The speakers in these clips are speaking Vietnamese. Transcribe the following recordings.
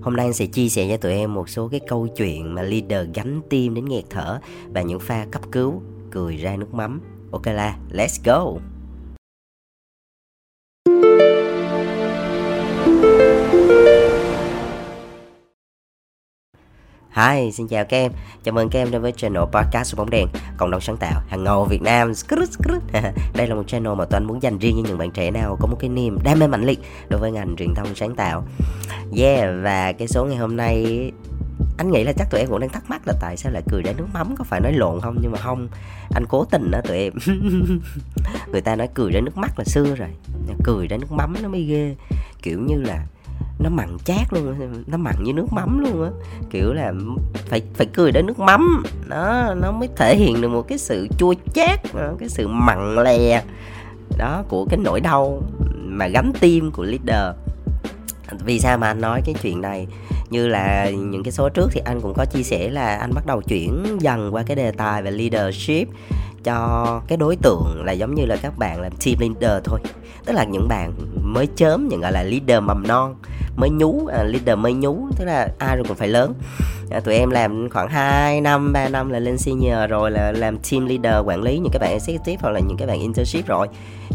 Hôm nay anh sẽ chia sẻ cho tụi em một số cái câu chuyện mà leader gánh tim đến nghẹt thở và những pha cấp cứu cười ra nước mắm. Ok là, let's go! Hi, xin chào các em. Chào mừng các em đến với channel podcast bóng đèn, cộng đồng sáng tạo hàng ngầu Việt Nam. Đây là một channel mà tuấn muốn dành riêng cho những bạn trẻ nào có một cái niềm đam mê mạnh liệt đối với ngành truyền thông sáng tạo. Yeah, và cái số ngày hôm nay anh nghĩ là chắc tụi em cũng đang thắc mắc là tại sao lại cười ra nước mắm có phải nói lộn không nhưng mà không anh cố tình đó tụi em người ta nói cười ra nước mắt là xưa rồi cười ra nước mắm nó mới ghê kiểu như là nó mặn chát luôn, nó mặn như nước mắm luôn á. Kiểu là phải phải cười đến nước mắm. Nó nó mới thể hiện được một cái sự chua chát, cái sự mặn lè, đó, của cái nỗi đau mà gánh tim của leader. Vì sao mà anh nói cái chuyện này? Như là những cái số trước thì anh cũng có chia sẻ là anh bắt đầu chuyển dần qua cái đề tài về leadership cho cái đối tượng là giống như là các bạn làm team leader thôi. Tức là những bạn mới chớm những gọi là leader mầm non mới nhú à, leader mới nhú tức là ai rồi cũng phải lớn. À, tụi em làm khoảng 2 năm 3 năm là lên senior rồi là làm team leader quản lý những cái bạn executive hoặc là những cái bạn internship rồi.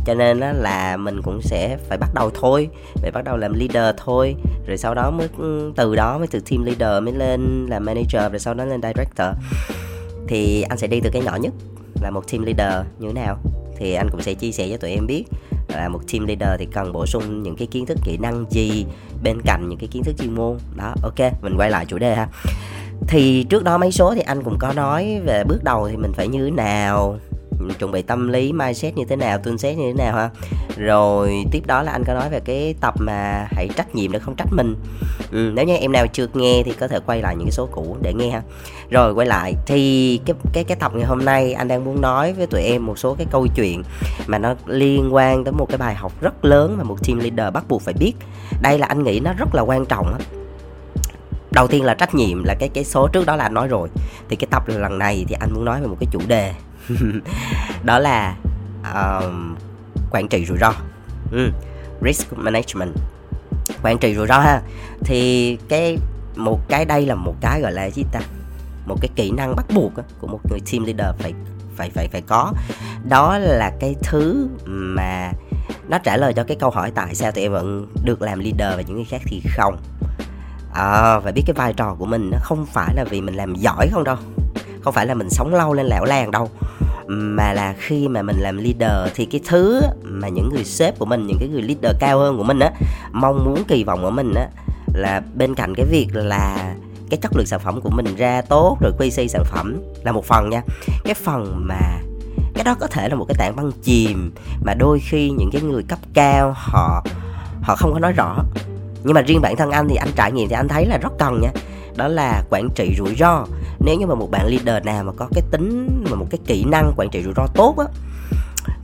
Cho nên đó là mình cũng sẽ phải bắt đầu thôi phải bắt đầu làm leader thôi. Rồi sau đó mới ừ, từ đó mới từ team leader mới lên làm manager rồi sau đó lên director. Thì anh sẽ đi từ cái nhỏ nhất là một team leader như thế nào? Thì anh cũng sẽ chia sẻ cho tụi em biết là một team leader thì cần bổ sung những cái kiến thức kỹ năng gì bên cạnh những cái kiến thức chuyên môn. Đó, ok, mình quay lại chủ đề ha. Thì trước đó mấy số thì anh cũng có nói về bước đầu thì mình phải như thế nào? Chuẩn bị tâm lý mindset như thế nào tương xét như thế nào ha? Rồi tiếp đó là anh có nói về cái tập mà hãy trách nhiệm để không trách mình. Ừ, nếu như em nào chưa nghe thì có thể quay lại những cái số cũ để nghe ha. Rồi quay lại thì cái cái cái tập ngày hôm nay anh đang muốn nói với tụi em một số cái câu chuyện mà nó liên quan tới một cái bài học rất lớn mà một team leader bắt buộc phải biết. Đây là anh nghĩ nó rất là quan trọng á. Đầu tiên là trách nhiệm là cái cái số trước đó là anh nói rồi. Thì cái tập lần này thì anh muốn nói về một cái chủ đề đó là uh, quản trị rủi ro. Ừ. risk management. Quản trị rủi ro ha. Thì cái một cái đây là một cái gọi là gì ta? Một cái kỹ năng bắt buộc của một người team leader phải phải phải phải có. Đó là cái thứ mà nó trả lời cho cái câu hỏi tại sao tụi em vẫn được làm leader và những người khác thì không. À, và biết cái vai trò của mình nó không phải là vì mình làm giỏi không đâu không phải là mình sống lâu lên lão làng đâu. Mà là khi mà mình làm leader thì cái thứ mà những người sếp của mình, những cái người leader cao hơn của mình á, mong muốn, kỳ vọng của mình á, là bên cạnh cái việc là cái chất lượng sản phẩm của mình ra tốt, rồi quy QC sản phẩm là một phần nha. Cái phần mà, cái đó có thể là một cái tảng băng chìm mà đôi khi những cái người cấp cao họ họ không có nói rõ. Nhưng mà riêng bản thân anh thì anh trải nghiệm thì anh thấy là rất cần nha đó là quản trị rủi ro. Nếu như mà một bạn leader nào mà có cái tính mà một cái kỹ năng quản trị rủi ro tốt á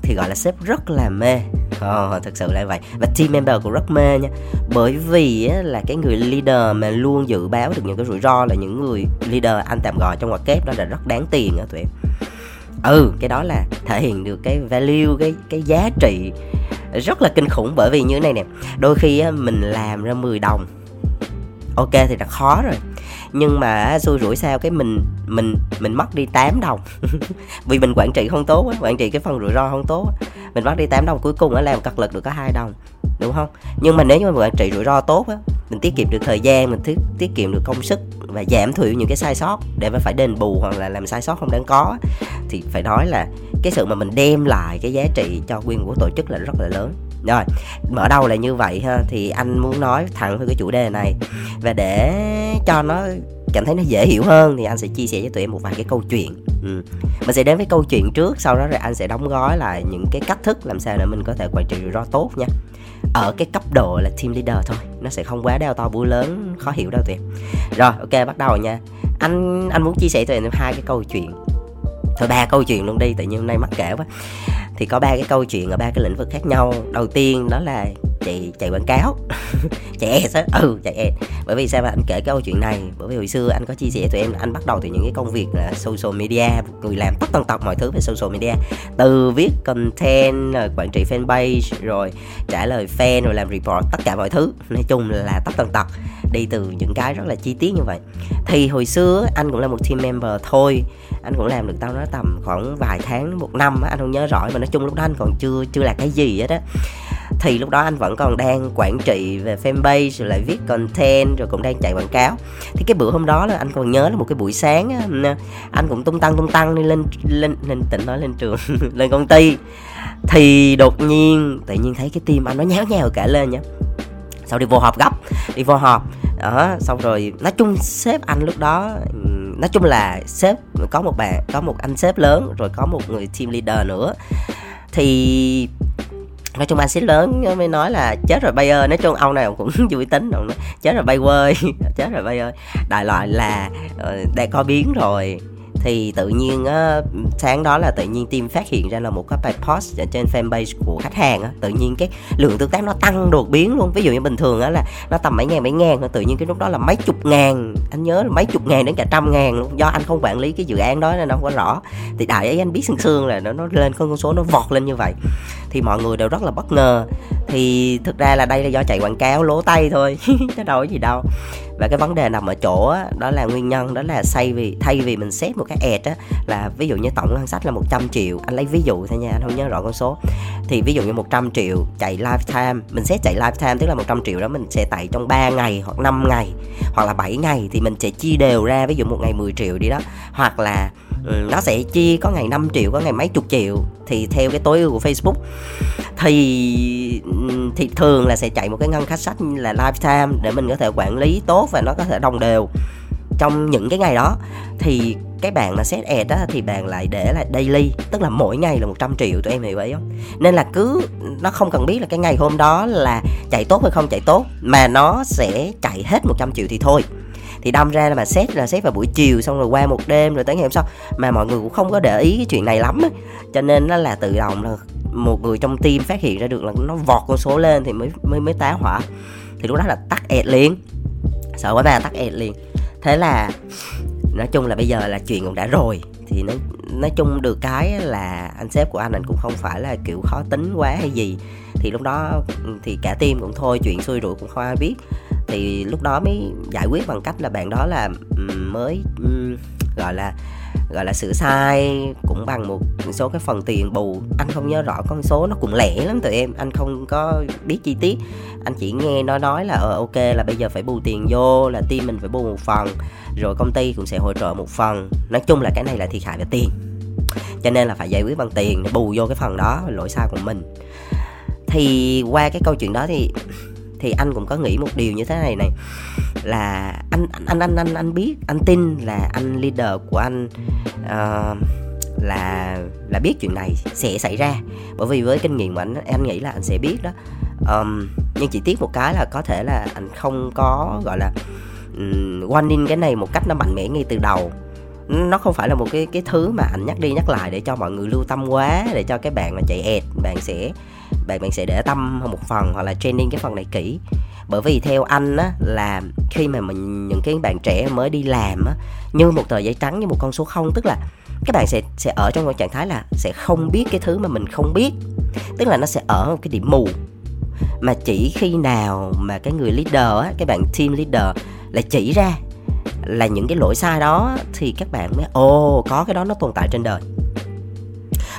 thì gọi là sếp rất là mê. Ờ, thật sự là vậy. Và team member cũng rất mê nha. Bởi vì á, là cái người leader mà luôn dự báo được những cái rủi ro là những người leader anh tạm gọi trong ngoặc kép đó là rất đáng tiền á tụi em. Ừ cái đó là thể hiện được cái value cái cái giá trị rất là kinh khủng. Bởi vì như thế này nè đôi khi á, mình làm ra 10 đồng ok thì đã khó rồi. Nhưng mà xui rủi sao cái mình mình mình mất đi 8 đồng. Vì mình quản trị không tốt á, quản trị cái phần rủi ro không tốt á, mình mất đi 8 đồng cuối cùng á làm cật lực được có hai đồng, đúng không? Nhưng mà nếu như mà quản trị rủi ro tốt á, mình tiết kiệm được thời gian, mình tiết tiết kiệm được công sức và giảm thiểu những cái sai sót để mà phải đền bù hoặc là làm sai sót không đáng có thì phải nói là cái sự mà mình đem lại cái giá trị cho quyền của tổ chức là rất là lớn rồi, mở đầu là như vậy ha. Thì anh muốn nói thẳng về cái chủ đề này. Và để cho nó cảm thấy nó dễ hiểu hơn thì anh sẽ chia sẻ cho tụi em một vài cái câu chuyện. Ừ. mình sẽ đến với câu chuyện trước, sau đó rồi anh sẽ đóng gói lại những cái cách thức làm sao để mình có thể quản trị rủi ro tốt nha. Ở cái cấp độ là team leader thôi, nó sẽ không quá đeo to búa lớn, khó hiểu đâu tụi em. Rồi, ok, bắt đầu nha. Anh anh muốn chia sẻ tụi em hai cái câu chuyện thôi, ba câu chuyện luôn đi, tự nhiên hôm nay mắc kể quá. Thì có ba cái câu chuyện ở ba cái lĩnh vực khác nhau. Đầu tiên đó là chạy chạy quảng cáo. Chạy ads á. Ừ chạy ads bởi vì sao mà anh kể cái câu chuyện này? Bởi vì hồi xưa anh có chia sẻ tụi em, anh bắt đầu từ những cái công việc là social media, người làm tất tần tật mọi thứ về social media. Từ viết content, rồi quản trị fanpage, rồi trả lời fan, rồi làm report, tất cả mọi thứ. Nói chung là tất tần tật, đi từ những cái rất là chi tiết như vậy. Thì hồi xưa anh cũng là một team member thôi. Anh cũng làm được tao nói tầm khoảng vài tháng một năm anh không nhớ rõ mà nói chung lúc đó anh còn chưa chưa là cái gì hết á thì lúc đó anh vẫn còn đang quản trị về fanpage rồi lại viết content rồi cũng đang chạy quảng cáo. Thì cái bữa hôm đó là anh còn nhớ là một cái buổi sáng á, anh à, cũng tung tăng tung tăng đi lên lên lên tỉnh nói lên trường lên công ty. Thì đột nhiên tự nhiên thấy cái tim anh nó nháo nhào cả lên nhá. Sau đi vô họp gấp đi vô họp đó xong rồi nói chung sếp anh lúc đó nói chung là sếp có một bạn có một anh sếp lớn rồi có một người team leader nữa. Thì nói chung anh sếp lớn mới nói là chết rồi bay ơi nói chung ông này cũng vui tính ông nói, chết rồi bay ơi chết rồi bay ơi. Đại loại là ờ, đã có biến rồi thì tự nhiên á, sáng đó là tự nhiên team phát hiện ra là một cái bài post ở trên fanpage của khách hàng á, tự nhiên cái lượng tương tác nó tăng đột biến luôn. Ví dụ như bình thường á là nó tầm mấy ngàn mấy ngàn tự nhiên cái lúc đó là mấy chục ngàn anh nhớ là mấy chục ngàn đến cả trăm ngàn luôn. Do anh không quản lý cái dự án đó nên nó không có rõ. Thì đại ấy anh biết sương sương là nó nó lên con số nó vọt lên như vậy. Thì mọi người đều rất là bất ngờ thì thực ra là đây là do chạy quảng cáo lố tay thôi, chứ đâu có gì đâu. Và cái vấn đề nằm ở chỗ đó là nguyên nhân, đó là thay vì thay vì mình xét một cái ad á, là ví dụ như tổng ngân sách là 100 triệu, anh lấy ví dụ thôi nha, anh không nhớ rõ con số. Thì ví dụ như 100 triệu chạy lifetime, mình xét chạy lifetime tức là 100 triệu đó mình sẽ tẩy trong 3 ngày hoặc 5 ngày hoặc là 7 ngày thì mình sẽ chia đều ra, ví dụ một ngày 10 triệu đi đó. Hoặc là Ừ, nó sẽ chia có ngày 5 triệu có ngày mấy chục triệu. Thì theo cái tối ưu của Facebook thì thì thường là sẽ chạy một cái ngân khách sách là lifetime để mình có thể quản lý tốt và nó có thể đồng đều. Trong những cái ngày đó thì cái bạn mà set ad đó thì bạn lại để là daily tức là mỗi ngày là 100 triệu tụi em hiểu vậy không? Nên là cứ nó không cần biết là cái ngày hôm đó là chạy tốt hay không chạy tốt mà nó sẽ chạy hết 100 triệu thì thôi thì đâm ra là mà xét là xét vào buổi chiều, xong rồi qua một đêm rồi tới ngày hôm sau. Mà mọi người cũng không có để ý cái chuyện này lắm ấy. cho nên nó là tự động là một người trong team phát hiện ra được là nó vọt con số lên thì mới mới mới tá hỏa. Thì lúc đó là tắt ẹt liền. Sợ quá mà tắt ẹt liền. Thế là, nói chung là bây giờ là chuyện cũng đã rồi. Thì nói nói chung được cái là anh sếp của anh anh cũng không phải là kiểu khó tính quá hay gì. Thì lúc đó, thì cả team cũng thôi, chuyện xui rủi cũng không ai biết thì lúc đó mới giải quyết bằng cách là bạn đó là mới gọi là gọi là sửa sai cũng bằng một số cái phần tiền bù. Anh không nhớ rõ con số, nó cũng lẻ lắm tụi em, anh không có biết chi tiết. Anh chỉ nghe nó nói là ờ ok là bây giờ phải bù tiền vô, là team mình phải bù một phần, rồi công ty cũng sẽ hỗ trợ một phần. Nói chung là cái này là thiệt hại về tiền. Cho nên là phải giải quyết bằng tiền để bù vô cái phần đó, lỗi sai của mình. Thì qua cái câu chuyện đó thì thì anh cũng có nghĩ một điều như thế này này là anh anh anh anh anh biết anh tin là anh leader của anh uh, là là biết chuyện này sẽ xảy ra. Bởi vì với kinh nghiệm của anh anh nghĩ là anh sẽ biết đó. Um, nhưng chỉ tiếc một cái là có thể là anh không có gọi là um, warning cái này một cách nó mạnh mẽ ngay từ đầu. Nó không phải là một cái cái thứ mà anh nhắc đi nhắc lại để cho mọi người lưu tâm quá để cho cái bạn mà chạy ẹt bạn sẽ bạn bạn sẽ để tâm một phần hoặc là training cái phần này kỹ. Bởi vì theo anh á, là khi mà mình, những cái bạn trẻ mới đi làm á, như một tờ giấy trắng, như một con số không, tức là các bạn sẽ sẽ ở trong một trạng thái là sẽ không biết cái thứ mà mình không biết. Tức là nó sẽ ở một cái điểm mù. Mà chỉ khi nào mà cái người leader á, cái bạn team leader là chỉ ra là những cái lỗi sai đó, thì các bạn mới, ồ, có cái đó nó tồn tại trên đời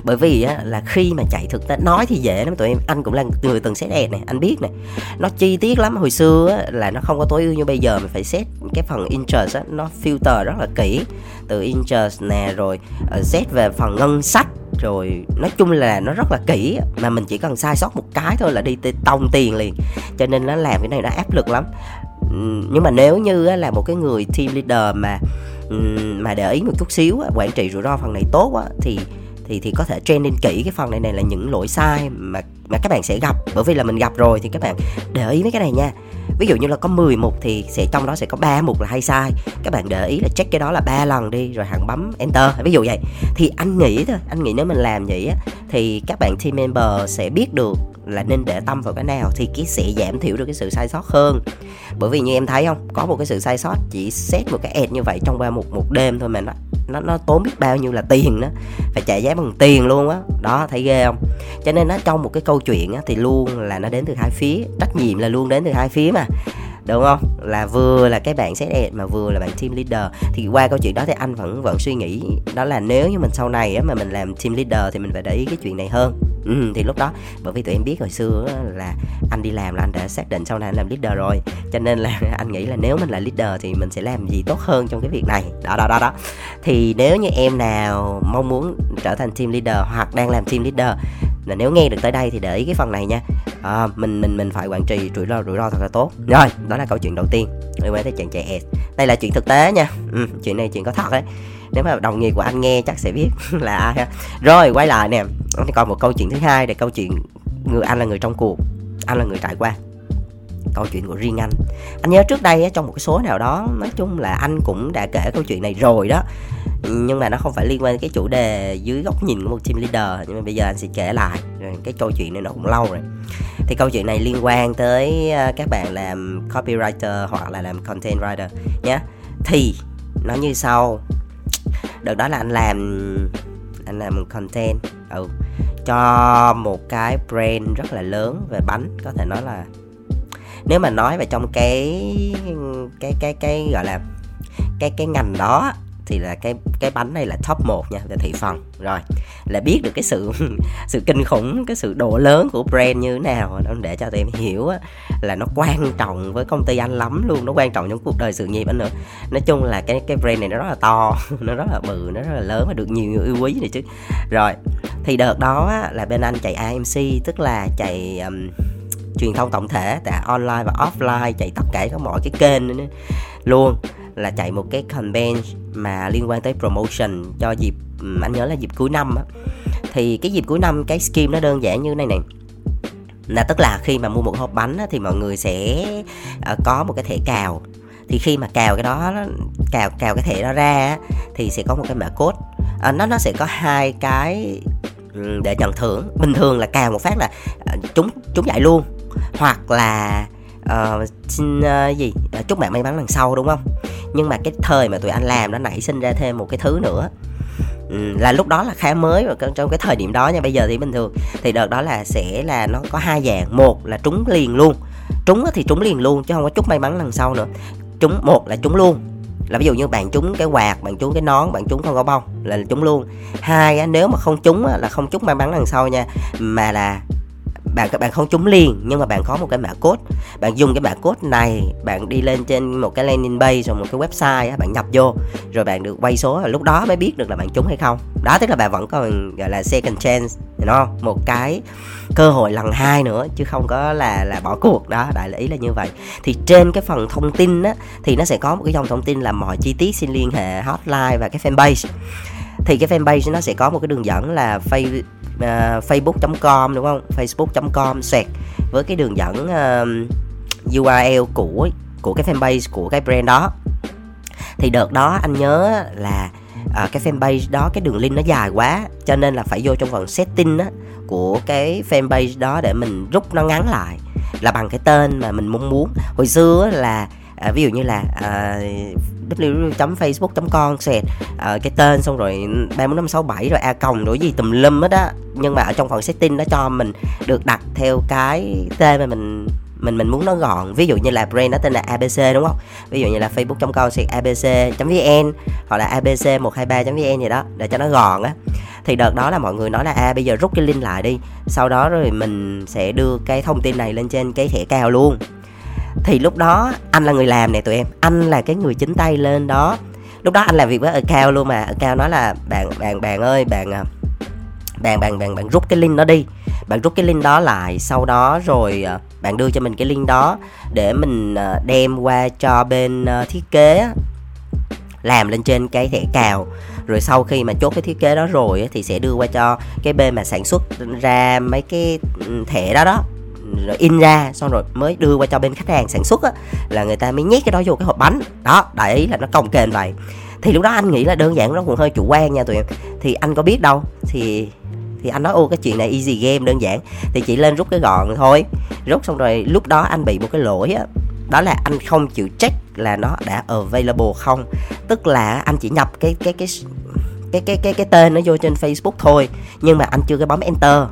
bởi vì á, là khi mà chạy thực tế nói thì dễ lắm tụi em. Anh cũng là người từng xét ad này anh biết này. Nó chi tiết lắm. Hồi xưa á, là nó không có tối ưu như bây giờ. Mình phải xét cái phần interest á, nó filter rất là kỹ. Từ interest nè rồi ờ, xét về phần ngân sách. Rồi nói chung là nó rất là kỹ. Mà mình chỉ cần sai sót một cái thôi là đi tông tiền liền. Cho nên nó làm cái này nó áp lực lắm. Nhưng mà nếu như là một cái người team leader mà mà để ý một chút xíu quản trị rủi ro phần này tốt thì thì thì có thể training kỹ. Cái phần này này là những lỗi sai mà mà các bạn sẽ gặp. Bởi vì là mình gặp rồi thì các bạn để ý mấy cái này nha. Ví dụ như là có 10 mục thì sẽ, trong đó sẽ có 3 mục là hay sai. Các bạn để ý là check cái đó là ba lần đi, rồi hẳn bấm enter. Ví dụ vậy. Thì anh nghĩ thôi, anh nghĩ nếu mình làm vậy á, thì các bạn team member sẽ biết được là nên để tâm vào cái nào thì cái sẽ giảm thiểu được cái sự sai sót hơn. Bởi vì như em thấy không, có một cái sự sai sót chỉ xét một cái ad như vậy trong ba một một đêm thôi mà nó nó nó tốn biết bao nhiêu là tiền đó phải trả giá bằng tiền luôn á. Đó. đó thấy ghê không? Cho nên nó trong một cái câu chuyện á, thì luôn là nó đến từ hai phía trách nhiệm là luôn đến từ hai phía mà đúng không? Là vừa là cái bạn set ed mà vừa là bạn team leader. Thì qua câu chuyện đó thì anh vẫn vẫn suy nghĩ đó là nếu như mình sau này á, mà mình làm team leader thì mình phải để ý cái chuyện này hơn. Ừ, thì lúc đó bởi vì tụi em biết hồi xưa là anh đi làm là anh đã xác định sau này anh làm leader rồi. Cho nên là anh nghĩ là nếu mình là leader thì mình sẽ làm gì tốt hơn trong cái việc này. Đó đó đó đó. Thì nếu như em nào mong muốn trở thành team leader hoặc đang làm team leader là nếu nghe được tới đây thì để ý cái phần này nha. À, mình mình mình phải quản trị rủi ro rủi ro thật là tốt. Rồi đó là câu chuyện đầu tiên. Liên quan tới chàng trẻ S. Đây là chuyện thực tế nha. Ừ, chuyện này chuyện có thật đấy. Nếu mà đồng nghiệp của anh nghe chắc sẽ biết là ai ha. Rồi quay lại nè. Còn một câu chuyện thứ hai là câu chuyện người anh là người trong cuộc. Anh là người trải qua. Câu chuyện của riêng anh. Anh nhớ trước đây trong một cái số nào đó nói chung là anh cũng đã kể câu chuyện này rồi đó nhưng mà nó không phải liên quan đến cái chủ đề dưới góc nhìn của một team leader. Nhưng mà bây giờ anh sẽ kể lại cái câu chuyện này nó cũng lâu rồi. Thì câu chuyện này liên quan tới ờ, các bạn làm copywriter hoặc là làm content writer nhé thì nó như sau. Đợt đó là anh làm anh làm content ừ, cho một cái brand rất là lớn về bánh có thể nói là nếu mà nói về trong cái cái cái cái gọi là cái cái ngành đó thì là cái cái bánh này là top 1 nha về thị phần. Rồi là biết được cái sự sự kinh khủng cái sự độ lớn của brand như thế nào. Để cho tụi em hiểu á, là nó quan trọng với công ty anh lắm luôn nó quan trọng trong cuộc đời sự nghiệp anh nữa nói chung là cái cái brand này nó rất là to nó rất là bự nó rất là lớn và được nhiều người yêu quý này chứ. Rồi thì đợt đó á, là bên anh chạy AMC tức là chạy um, truyền thông tổng thể tại online và offline chạy tất cả các mọi cái kênh luôn là chạy một cái campaign mà liên quan tới promotion cho dịp anh nhớ là dịp cuối năm á. Thì cái dịp cuối năm cái scheme nó đơn giản như này này. Là tức là khi mà mua một hộp bánh á, thì mọi người sẽ uh, có một cái thẻ cào. Thì khi mà cào cái đó cào cào cái thẻ đó ra thì sẽ có một cái mã code. À, nó nó sẽ có hai cái để nhận thưởng. Bình thường là cào một phát là ờ, uh, chúng chúng giải luôn. Hoặc là uh, xin uh, gì? Chúc bạn may mắn lần sau đúng không? Nhưng mà cái thời mà tụi anh làm nó nảy sinh ra thêm một cái thứ nữa. Ừ, là lúc đó là khá mới và trong cái thời điểm đó nha bây giờ thì bình thường. Thì đợt đó là sẽ là nó có hai dạng. Một là trúng liền luôn. Trúng thì trúng liền luôn chứ không có chút may mắn lần sau nữa. Trúng một là trúng luôn. Là ví dụ như bạn trúng cái quạt bạn trúng cái nón bạn trúng không có bông là trúng luôn. Hai á, nếu mà không trúng á, là không chút may mắn lần sau nha mà là bạn các bạn không trúng liền nhưng mà bạn có một cái mã code. Bạn dùng cái mã code này bạn đi lên trên một cái landing page rồi một cái website bạn nhập vô rồi bạn được quay số lúc đó mới biết được là bạn trúng hay không. Đó tức là bạn vẫn còn gọi là second chance you know, một cái cơ hội lần hai nữa chứ không có là là bỏ cuộc. Đó đại là ý là như vậy. Thì trên cái phần thông tin á thì nó sẽ có một cái dòng thông tin là mọi chi tiết xin liên hệ hotline và cái fanpage. Thì cái fanpage nó sẽ có một cái đường dẫn là face À, uh, facebook.com đúng không? facebook.com sẹt với cái đường dẫn à, uh, URL của của cái fanpage của cái brand đó. Thì đợt đó anh nhớ là uh, cái fanpage đó cái đường link nó dài quá cho nên là phải vô trong phần setting á của cái fanpage đó để mình rút nó ngắn lại là bằng cái tên mà mình mong muốn. Hồi xưa là à, ví dụ như là à, www.facebook.com xẹt à, cái tên xong rồi ba bốn năm sáu bảy rồi a còng rồi gì tùm lum hết á. Nhưng mà ở trong phần setting nó cho mình được đặt theo cái tên mà mình mình mình muốn nó gọn. Ví dụ như là brand nó tên là abc đúng không? Ví dụ như là facebook.com xẹt abc.vn hoặc là abc 123 vn gì đó để cho nó gọn á. Thì đợt đó là mọi người nói là a à, bây giờ rút cái link lại đi. Sau đó rồi mình sẽ đưa cái thông tin này lên trên cái thẻ cao luôn thì lúc đó anh là người làm này tụi em. Anh là cái người chính tay lên đó. Lúc đó anh làm việc với ở cao luôn mà. Ở cao nói là, bạn bạn bạn ơi, bạn à, bạn bạn bạn bạn rút cái link đó đi. Bạn rút cái link đó lại, sau đó rồi à, bạn đưa cho mình cái link đó để mình à, đem qua cho bên thiết kế làm lên trên cái thẻ cào. Rồi sau khi mà chốt cái thiết kế đó rồi thì sẽ đưa qua cho cái bên mà sản xuất ra mấy cái ừ, thẻ đó đó rồi in ra xong rồi mới đưa qua cho bên khách hàng sản xuất á là người ta mới nhét cái đó vô cái hộp bánh. Đó đại ý là nó công kềnh vậy. Thì lúc đó anh nghĩ là đơn giản nó cũng hơi chủ quan nha tụi em. Thì anh có biết đâu thì thì anh nói ô cái chuyện này easy game đơn giản. Thì chỉ lên rút cái gọn thôi. Rút xong rồi lúc đó anh bị một cái lỗi á đó là anh không chịu check là nó đã available không. Tức là anh chỉ nhập cái cái cái cái cái cái cái tên nó vô trên Facebook thôi nhưng mà anh chưa có bấm enter.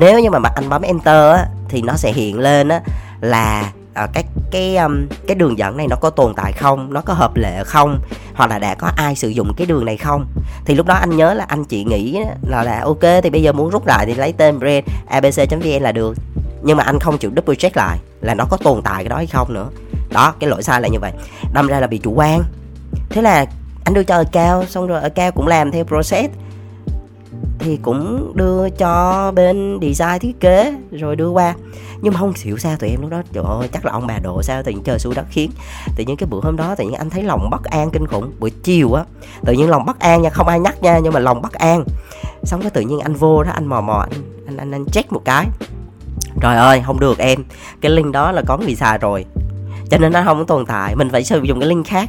Nếu như mà anh bấm enter á, thì nó sẽ hiện lên á là à, cái cái um, cái đường dẫn này nó có tồn tại không? Nó có hợp lệ không? Hoặc là đã có ai sử dụng cái đường này không? Thì lúc đó anh nhớ là anh chị nghĩ là là ok thì bây giờ muốn rút lại thì lấy tên brand abc.vn là được. Nhưng mà anh không chịu double check lại là nó có tồn tại cái đó hay không nữa. Đó cái lỗi sai là như vậy. Đâm ra là bị chủ quan. Thế là anh đưa cho ở cao xong rồi ở cao cũng làm theo process thì cũng đưa cho bên design thiết kế rồi đưa qua. Nhưng mà không hiểu sao tụi em lúc đó trời ơi chắc là ông bà độ sao tự nhiên trời xui đất khiến. Tự nhiên cái bữa hôm đó tự nhiên anh thấy lòng bất an kinh khủng buổi chiều á tự nhiên lòng bất an nha không ai nhắc nha nhưng mà lòng bất an. Xong cái tự nhiên anh vô đó anh mò mò anh anh anh, anh check một cái. Trời ơi không được em cái link đó là có người xài rồi. Cho nên nó không tồn tại mình phải sử dụng cái link khác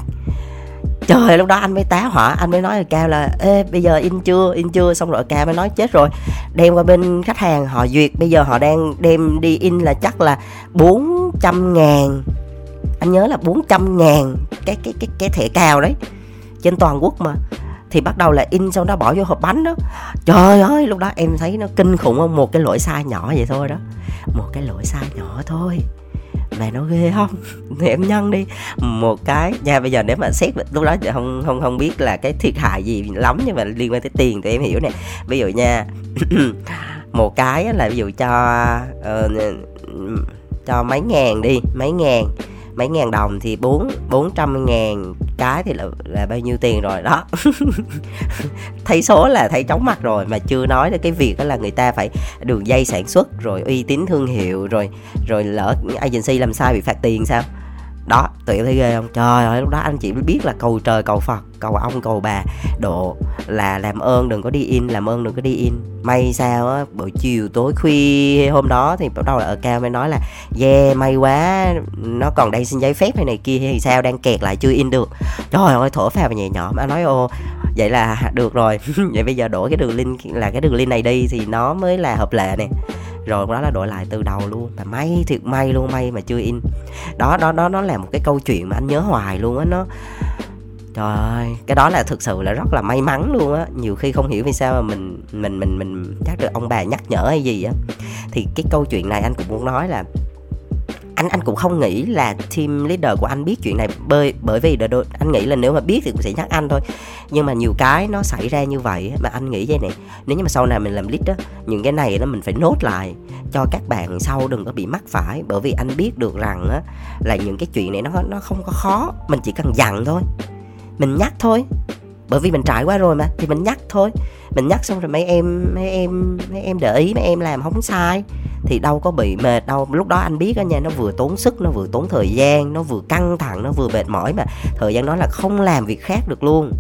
trời lúc đó anh mới tá hỏa, anh mới nói là cao là, ê, bây giờ in chưa? In chưa? Xong rồi cao mới nói, chết rồi. Đem qua bên khách hàng, họ duyệt, bây giờ họ đang đem đi in là chắc là 400 ngàn. Anh nhớ là 400 ngàn cái cái cái cái thẻ cao đấy, trên toàn quốc mà. Thì bắt đầu là in xong đó bỏ vô hộp bánh đó. Trời ơi, lúc đó em thấy nó kinh khủng không? Một cái lỗi sai nhỏ vậy thôi đó. Một cái lỗi sai nhỏ thôi về nó ghê không? Thì em nhân đi. Một cái nha bây giờ nếu mà xét lúc đó không không không biết là cái thiệt hại gì lắm nhưng mà liên quan tới tiền thì em hiểu nè. Ví dụ nha một cái là ví dụ cho uh, cho mấy ngàn đi mấy ngàn mấy ngàn đồng thì bốn bốn trăm ngàn cái thì là là bao nhiêu tiền rồi, đó. Thấy số là thấy chóng mặt rồi, mà chưa nói đến cái việc đó là người ta phải đường dây sản xuất, rồi uy tín thương hiệu, rồi rồi lỡ agency làm sai bị phạt tiền sao? Đó, tụi em thấy ghê không? Trời ơi, lúc đó anh chị mới biết là cầu trời, cầu phật, cầu ông, cầu bà. Độ là làm ơn đừng có đi in, làm ơn đừng có đi in. May sao á, buổi chiều tối khuya hôm đó thì bắt đầu là ở cao mới nói là, yeah, may quá, nó còn đang xin giấy phép hay này kia hay sao, đang kẹt lại chưa in được. Trời ơi, thở phào nhẹ nhõm. Anh nói ô vậy là được rồi. Vậy bây giờ đổi cái đường link, là cái đường link này đi thì nó mới là hợp lệ nè rồi đó là đổi lại từ đầu luôn. Mà may thiệt may luôn, may mà chưa in. Đó đó đó nó là một cái câu chuyện mà anh nhớ hoài luôn á, nó trời ơi, cái đó là thực sự là rất là may mắn luôn á. Nhiều khi không hiểu vì sao mà mình mình mình mình chắc được ông bà nhắc nhở hay gì á. Thì cái câu chuyện này anh cũng muốn nói là anh anh cũng không nghĩ là team leader của anh biết chuyện này bởi bởi vì đôi, anh nghĩ là nếu mà biết thì cũng sẽ nhắc anh thôi. Nhưng mà nhiều cái nó xảy ra như vậy mà anh nghĩ vậy nè nếu như mà sau này mình làm lead đó những cái này nó mình phải nốt lại cho các bạn sau đừng có bị mắc phải. Bởi vì anh biết được rằng á là những cái chuyện này nó nó không có khó mình chỉ cần dặn thôi mình nhắc thôi. Bởi vì mình trải qua rồi mà thì mình nhắc thôi mình nhắc xong rồi mấy em mấy em mấy em để ý mấy em làm không sai. Thì đâu có bị mệt đâu. Lúc đó anh biết á nha nó vừa tốn sức nó vừa tốn thời gian nó vừa căng thẳng nó vừa mệt mỏi mà thời gian đó là không làm việc khác được luôn.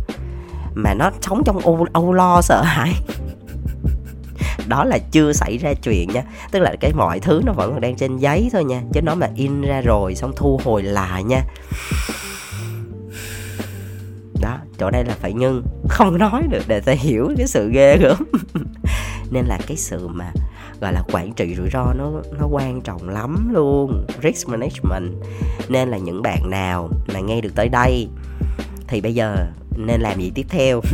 Mà nó sống trong âu, âu lo sợ hãi. Đó là chưa xảy ra chuyện nha. Tức là cái mọi thứ nó vẫn còn đang trên giấy thôi nha. Chứ nó mà in ra rồi xong thu hồi lại nha chỗ đây là phải ngưng. Không nói được để ta hiểu cái sự ghê gớm. Nên là cái sự mà gọi là quản trị rủi ro nó nó quan trọng lắm luôn risk management. Nên là những bạn nào mà nghe được tới đây thì bây giờ nên làm gì tiếp theo?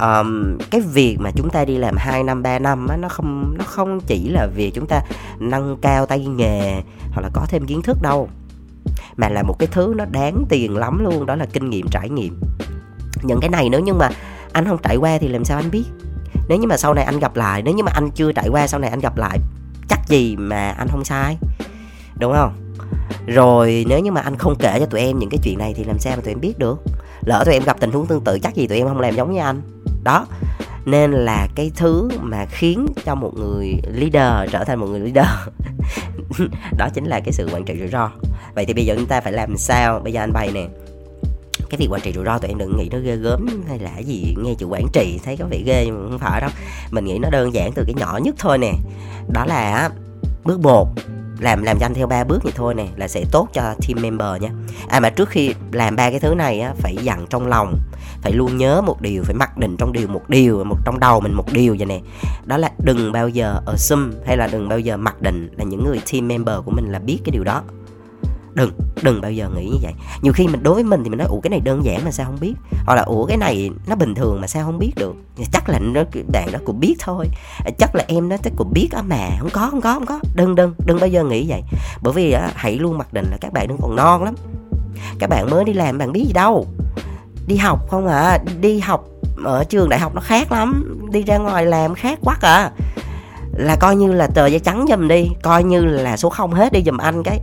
Um, cái việc mà chúng ta đi làm 2 năm 3 năm á, nó không nó không chỉ là việc chúng ta nâng cao tay nghề hoặc là có thêm kiến thức đâu mà là một cái thứ nó đáng tiền lắm luôn, đó là kinh nghiệm trải nghiệm. Những cái này nếu như mà anh không trải qua thì làm sao anh biết? Nếu như mà sau này anh gặp lại, nếu như mà anh chưa trải qua sau này anh gặp lại, chắc gì mà anh không sai? Đúng không? Rồi nếu như mà anh không kể cho tụi em những cái chuyện này thì làm sao mà tụi em biết được? Lỡ tụi em gặp tình huống tương tự, chắc gì tụi em không làm giống như anh. Đó. Nên là cái thứ mà khiến cho một người leader trở thành một người leader đó chính là cái sự quản trị rủi ro. Vậy thì bây giờ chúng ta phải làm sao? Bây giờ anh bày nè. Cái việc quản trị rủi ro tụi em đừng nghĩ nó ghê gớm hay là gì, nghe chữ quản trị thấy có vẻ ghê nhưng mà không phải đâu. Mình nghĩ nó đơn giản từ cái nhỏ nhất thôi nè. Đó là bước một làm làm cho anh theo ba bước vậy thôi nè, là sẽ tốt cho team member nha. À mà trước khi làm ba cái thứ này á, phải dặn trong lòng, phải luôn nhớ một điều, phải mặc định trong điều một điều, một trong đầu mình một điều vậy nè. Đó là đừng bao giờ assume hay là đừng bao giờ mặc định là những người team member của mình là biết cái điều đó đừng đừng bao giờ nghĩ như vậy. Nhiều khi mình đối với mình thì mình nói ủa cái này đơn giản mà sao không biết? Hoặc là ủa cái này nó bình thường mà sao không biết được? Chắc là nó bạn nó cũng biết thôi. À, chắc là em nó chắc cũng biết á mà không có không có không có. Đừng đừng đừng bao giờ nghĩ vậy. Bởi vì á, hãy luôn mặc định là các bạn đang còn non lắm. Các bạn mới đi làm bạn biết gì đâu. Đi học không à? Đi học ở trường đại học nó khác lắm. Đi ra ngoài làm khác quá à. Là coi như là tờ giấy trắng giùm đi. Coi như là số không hết đi giùm anh cái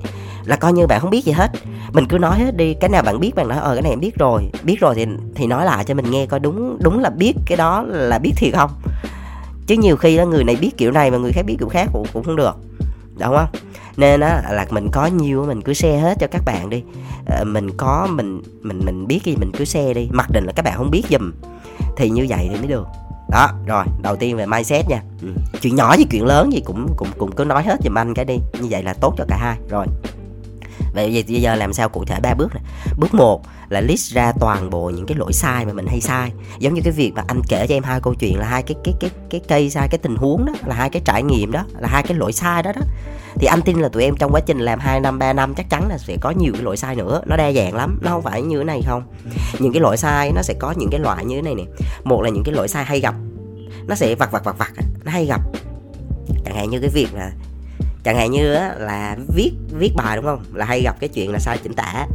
là coi như bạn không biết gì hết. Mình cứ nói hết đi cái nào bạn biết bạn nói ờ cái này em biết rồi. Biết rồi thì thì nói lại cho mình nghe coi đúng đúng là biết cái đó là biết thiệt không? Chứ nhiều khi đó người này biết kiểu này mà người khác biết kiểu khác cũng, cũng không được đúng không? Nên á là mình có nhiều mình cứ share hết cho các bạn đi. À, mình có mình mình mình biết gì mình cứ share đi. Mặc định là các bạn không biết giùm. Thì như vậy thì mới được. Đó rồi đầu tiên về mindset nha. Ừ. chuyện nhỏ với chuyện lớn gì cũng cũng cũng cứ nói hết giùm anh cái đi. Như vậy là tốt cho cả hai. Rồi vậy bây giờ làm sao cụ thể ba bước này? Bước một là list ra toàn bộ những cái lỗi sai mà mình hay sai. Giống như cái việc mà anh kể cho em hai câu chuyện là hai cái cái cái cái cây sai, cái tình huống đó, là hai cái trải nghiệm đó, là hai cái lỗi sai đó đó. Thì anh tin là tụi em trong quá trình làm 2 năm 3 năm chắc chắn là sẽ có nhiều cái lỗi sai nữa. Nó đa dạng lắm, nó không phải như thế này không. Những cái lỗi sai nó sẽ có những cái loại như thế này nè. Một là những cái lỗi sai hay gặp, nó sẽ vặt vặt vặt vặt nó hay gặp. Chẳng hạn như cái việc là chẳng hạn như là viết viết bài đúng không? Là hay gặp cái chuyện là sai chính tả.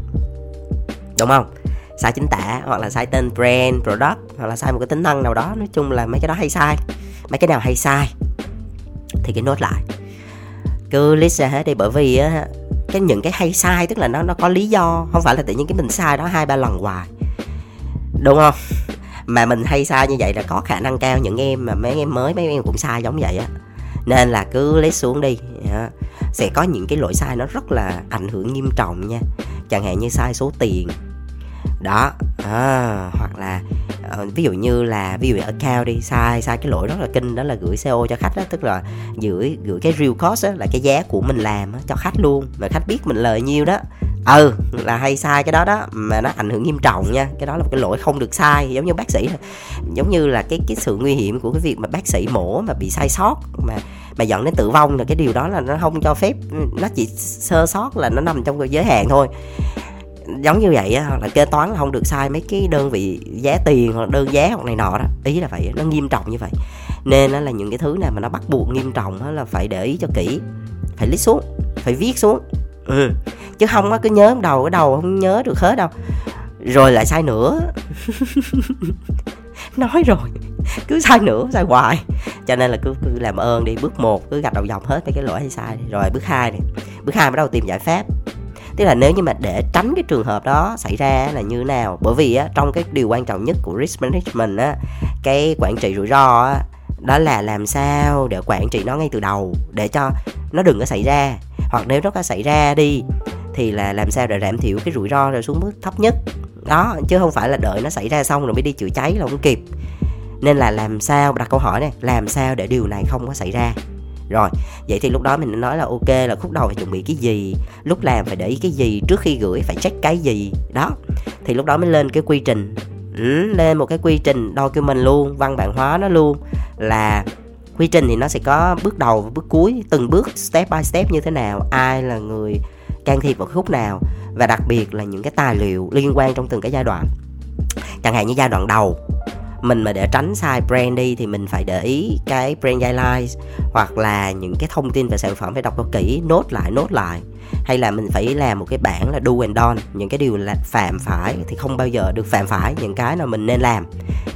Đúng không? Sai chính tả hoặc là sai tên brand, product hoặc là sai một cái tính năng nào đó. Nói chung là mấy cái đó hay sai. Mấy cái nào hay sai thì cái nốt lại. Cứ list ra hết đi, bởi vì á, cái những cái hay sai tức là nó nó có lý do. Không phải là tự nhiên cái mình sai đó hai ba lần hoài. Đúng không? Mà mình hay sai như vậy là có khả năng cao. Những em mà mấy em mới, mấy em cũng sai giống vậy á nên là cứ lấy xuống đi. Sẽ có những cái lỗi sai nó rất là ảnh hưởng nghiêm trọng nha. Chẳng hạn như sai số tiền. Đó. À, hoặc là uh, ví dụ như là ví dụ account đi sai sai cái lỗi rất là kinh đó là gửi CO cho khách đó tức là gửi gửi cái real cost đó, là cái giá của mình làm đó, cho khách luôn. Mà khách biết mình lời nhiêu đó ừ là hay sai cái đó đó, mà nó ảnh hưởng nghiêm trọng nha. Cái đó là một cái lỗi không được sai, giống như bác sĩ giống như là cái cái sự nguy hiểm của cái việc mà bác sĩ mổ mà bị sai sót, mà mà dẫn đến tử vong là cái điều đó là nó không cho phép, nó chỉ sơ sót là nó nằm trong cái giới hạn thôi. Giống như vậy á, là kế toán là không được sai mấy cái đơn vị giá tiền hoặc đơn giá hoặc này nọ đó. Ý là vậy, nó nghiêm trọng như vậy. Nên là những cái thứ này mà nó bắt buộc nghiêm trọng là phải để ý cho kỹ, phải list xuống, phải viết xuống. Ừ chứ không á cứ nhớ đầu cái đầu không nhớ được hết đâu. Rồi lại sai nữa. Nói rồi. Cứ sai nữa sai hoài. Cho nên là cứ, cứ làm ơn đi bước một cứ gạch đầu dòng hết mấy cái lỗi hay sai. Rồi bước hai này. Bước hai bắt đầu tìm giải pháp. Tức là nếu như mà để tránh cái trường hợp đó xảy ra là như nào. Bởi vì á trong cái điều quan trọng nhất của risk management á cái quản trị rủi ro á đó là làm sao để quản trị nó ngay từ đầu để cho nó đừng có xảy ra. Hoặc nếu nó có xảy ra đi thì là làm sao để giảm thiểu cái rủi ro rồi xuống mức thấp nhất. Đó chứ không phải là đợi nó xảy ra xong rồi mới đi chữa cháy là không kịp. Nên là làm sao đặt câu hỏi này làm sao để điều này không có xảy ra? Rồi vậy thì lúc đó mình nói là ok là khúc đầu phải chuẩn bị cái gì lúc làm phải để ý cái gì trước khi gửi phải check cái gì. Đó thì lúc đó mới lên cái quy trình. Ừ, lên một cái quy trình document luôn văn bản hóa nó luôn là quy trình thì nó sẽ có bước đầu và bước cuối từng bước step by step như thế nào ai là người can thiệp vào khúc nào và đặc biệt là những cái tài liệu liên quan trong từng cái giai đoạn. Chẳng hạn như giai đoạn đầu mình mà để tránh sai brand đi thì mình phải để ý cái brand guidelines hoặc là những cái thông tin về sản phẩm phải đọc cho kỹ nốt lại nốt lại. Hay là mình phải làm một cái bảng là do and don những cái điều là phạm phải thì không bao giờ được phạm phải những cái nào mình nên làm.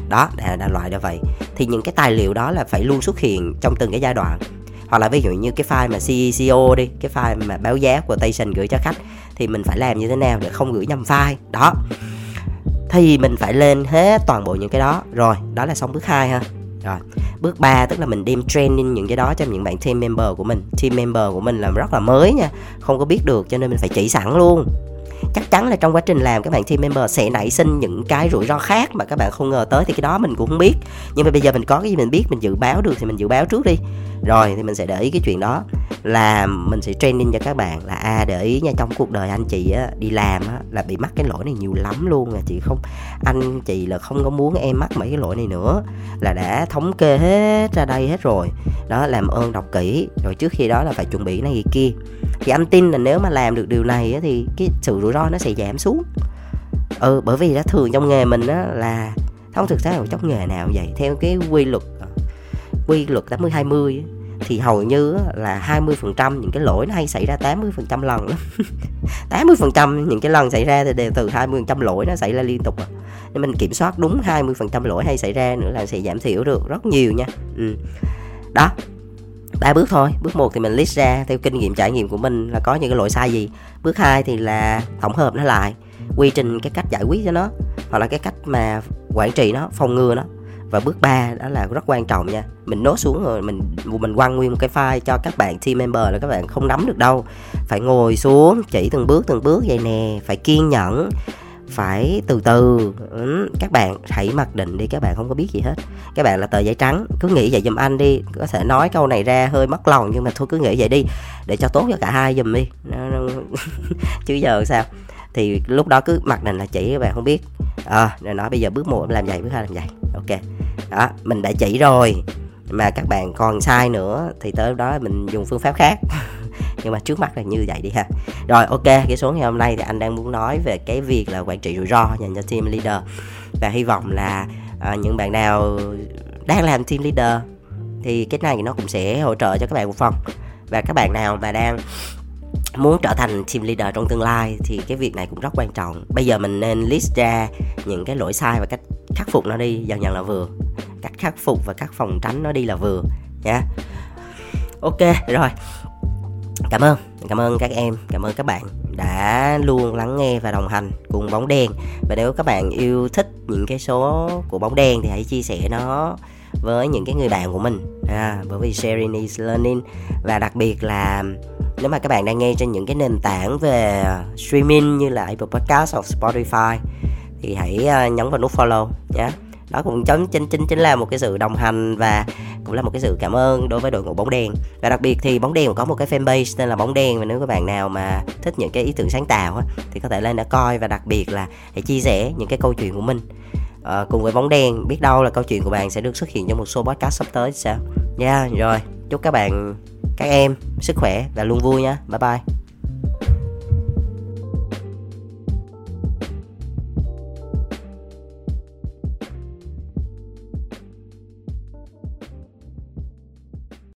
Đó là, là loại như vậy. Thì những cái tài liệu đó là phải luôn xuất hiện trong từng cái giai đoạn hoặc là ví dụ như cái file mà CEO đi, cái file mà báo giá của Station gửi cho khách, thì mình phải làm như thế nào để không gửi nhầm file? Đó. Thì mình phải lên hết toàn bộ những cái đó. Rồi, đó là xong bước 2 ha. Rồi, bước 3 tức là mình đem training những cái đó cho những bạn team member của mình. Team member của mình là rất là mới nha, không có biết được cho nên mình phải chỉ sẵn luôn chắc chắn là trong quá trình làm các bạn team member sẽ nảy sinh những cái rủi ro khác mà các bạn không ngờ tới thì cái đó mình cũng không biết. Nhưng mà bây giờ mình có cái gì mình biết mình dự báo được thì mình dự báo trước đi. Rồi thì mình sẽ để ý cái chuyện đó. Là mình sẽ training cho các bạn là a à, để ý nha trong cuộc đời anh chị á, đi làm á, là bị mắc cái lỗi này nhiều lắm luôn là chị. Không anh chị là không có muốn em mắc mấy cái lỗi này nữa. Là đã thống kê hết ra đây hết rồi. Đó làm ơn đọc kỹ. Rồi trước khi đó là phải chuẩn bị này kia. Thì anh tin là nếu mà làm được điều này á, thì cái sự rủi ro nó sẽ giảm xuống. Ừ bởi vì đó, thường trong nghề mình á, là không thực tế là trong nghề nào vậy. Theo cái quy luật ờ, quy luật 80 20 thì hầu như là 20% những cái lỗi nó hay xảy ra 80% lần lắm 80% những cái lần xảy ra thì đều từ 20% lỗi nó xảy ra liên tục à. nên mình kiểm soát đúng 20% lỗi hay xảy ra nữa là sẽ giảm thiểu được rất nhiều nha. Ừ. đó ba bước thôi. Bước một thì mình list ra theo kinh nghiệm, trải nghiệm của mình là có những cái lỗi sai gì. Bước hai thì là tổng hợp nó lại, quy trình cái cách giải quyết cho nó, hoặc là cái cách mà quản trị nó, phòng ngừa nó. Và bước 3 đó là rất quan trọng nha. Mình nốt xuống rồi, mình mình quăng nguyên một cái file cho các bạn team member là các bạn không nắm được đâu. Phải ngồi xuống, chỉ từng bước từng bước vậy nè, phải kiên nhẫn phải từ từ ừ, các bạn hãy mặc định đi các bạn không có biết gì hết. Các bạn là tờ giấy trắng cứ nghĩ vậy giùm anh đi. Có thể nói câu này ra hơi mất lòng nhưng mà thôi cứ nghĩ vậy đi để cho tốt cho cả hai giùm đi. Chứ giờ sao? Thì lúc đó cứ mặc định là chỉ các bạn không biết. À, rồi nói bây giờ bước một làm vậy bước hai làm vậy. Ok. Đó mình đã chỉ rồi mà các bạn còn sai nữa thì tới đó mình dùng phương pháp khác. nhưng mà trước mắt là như vậy đi ha. Rồi ok cái số ngày hôm nay thì anh đang muốn nói về cái việc là quản trị rủi ro dành cho team leader. Và hy vọng là à, những bạn nào đang làm team leader thì cái này nó cũng sẽ hỗ trợ cho các bạn một phần. Và các bạn nào mà đang muốn trở thành team leader trong tương lai thì cái việc này cũng rất quan trọng. Bây giờ mình nên list ra những cái lỗi sai và cách khắc phục nó đi. Dần dần là vừa. Cách khắc phục và cách phòng tránh nó đi là vừa nha ok rồi cảm ơn cảm ơn các em cảm ơn các bạn đã luôn lắng nghe và đồng hành cùng bóng đen và nếu các bạn yêu thích những cái số của bóng đen thì hãy chia sẻ nó với những cái người bạn của mình. À, bởi vì sharing is learning. Và đặc biệt là nếu mà các bạn đang nghe trên những cái nền tảng về streaming như là Apple Podcast hoặc Spotify thì hãy à, nhấn vào nút follow nhé đó cũng chính chính chính chính là một cái sự đồng hành và cũng là một cái sự cảm ơn đối với đội ngũ bóng đèn và đặc biệt thì bóng đèn có một cái fanpage tên là bóng đèn và nếu các bạn nào mà thích những cái ý tưởng sáng tạo á, thì có thể lên để coi và đặc biệt là hãy chia sẻ những cái câu chuyện của mình. À, cùng với bóng đèn biết đâu là câu chuyện của bạn sẽ được xuất hiện trong một số podcast sắp tới sao? Nha yeah, rồi chúc các bạn các em sức khỏe và luôn vui nha. Bye bye.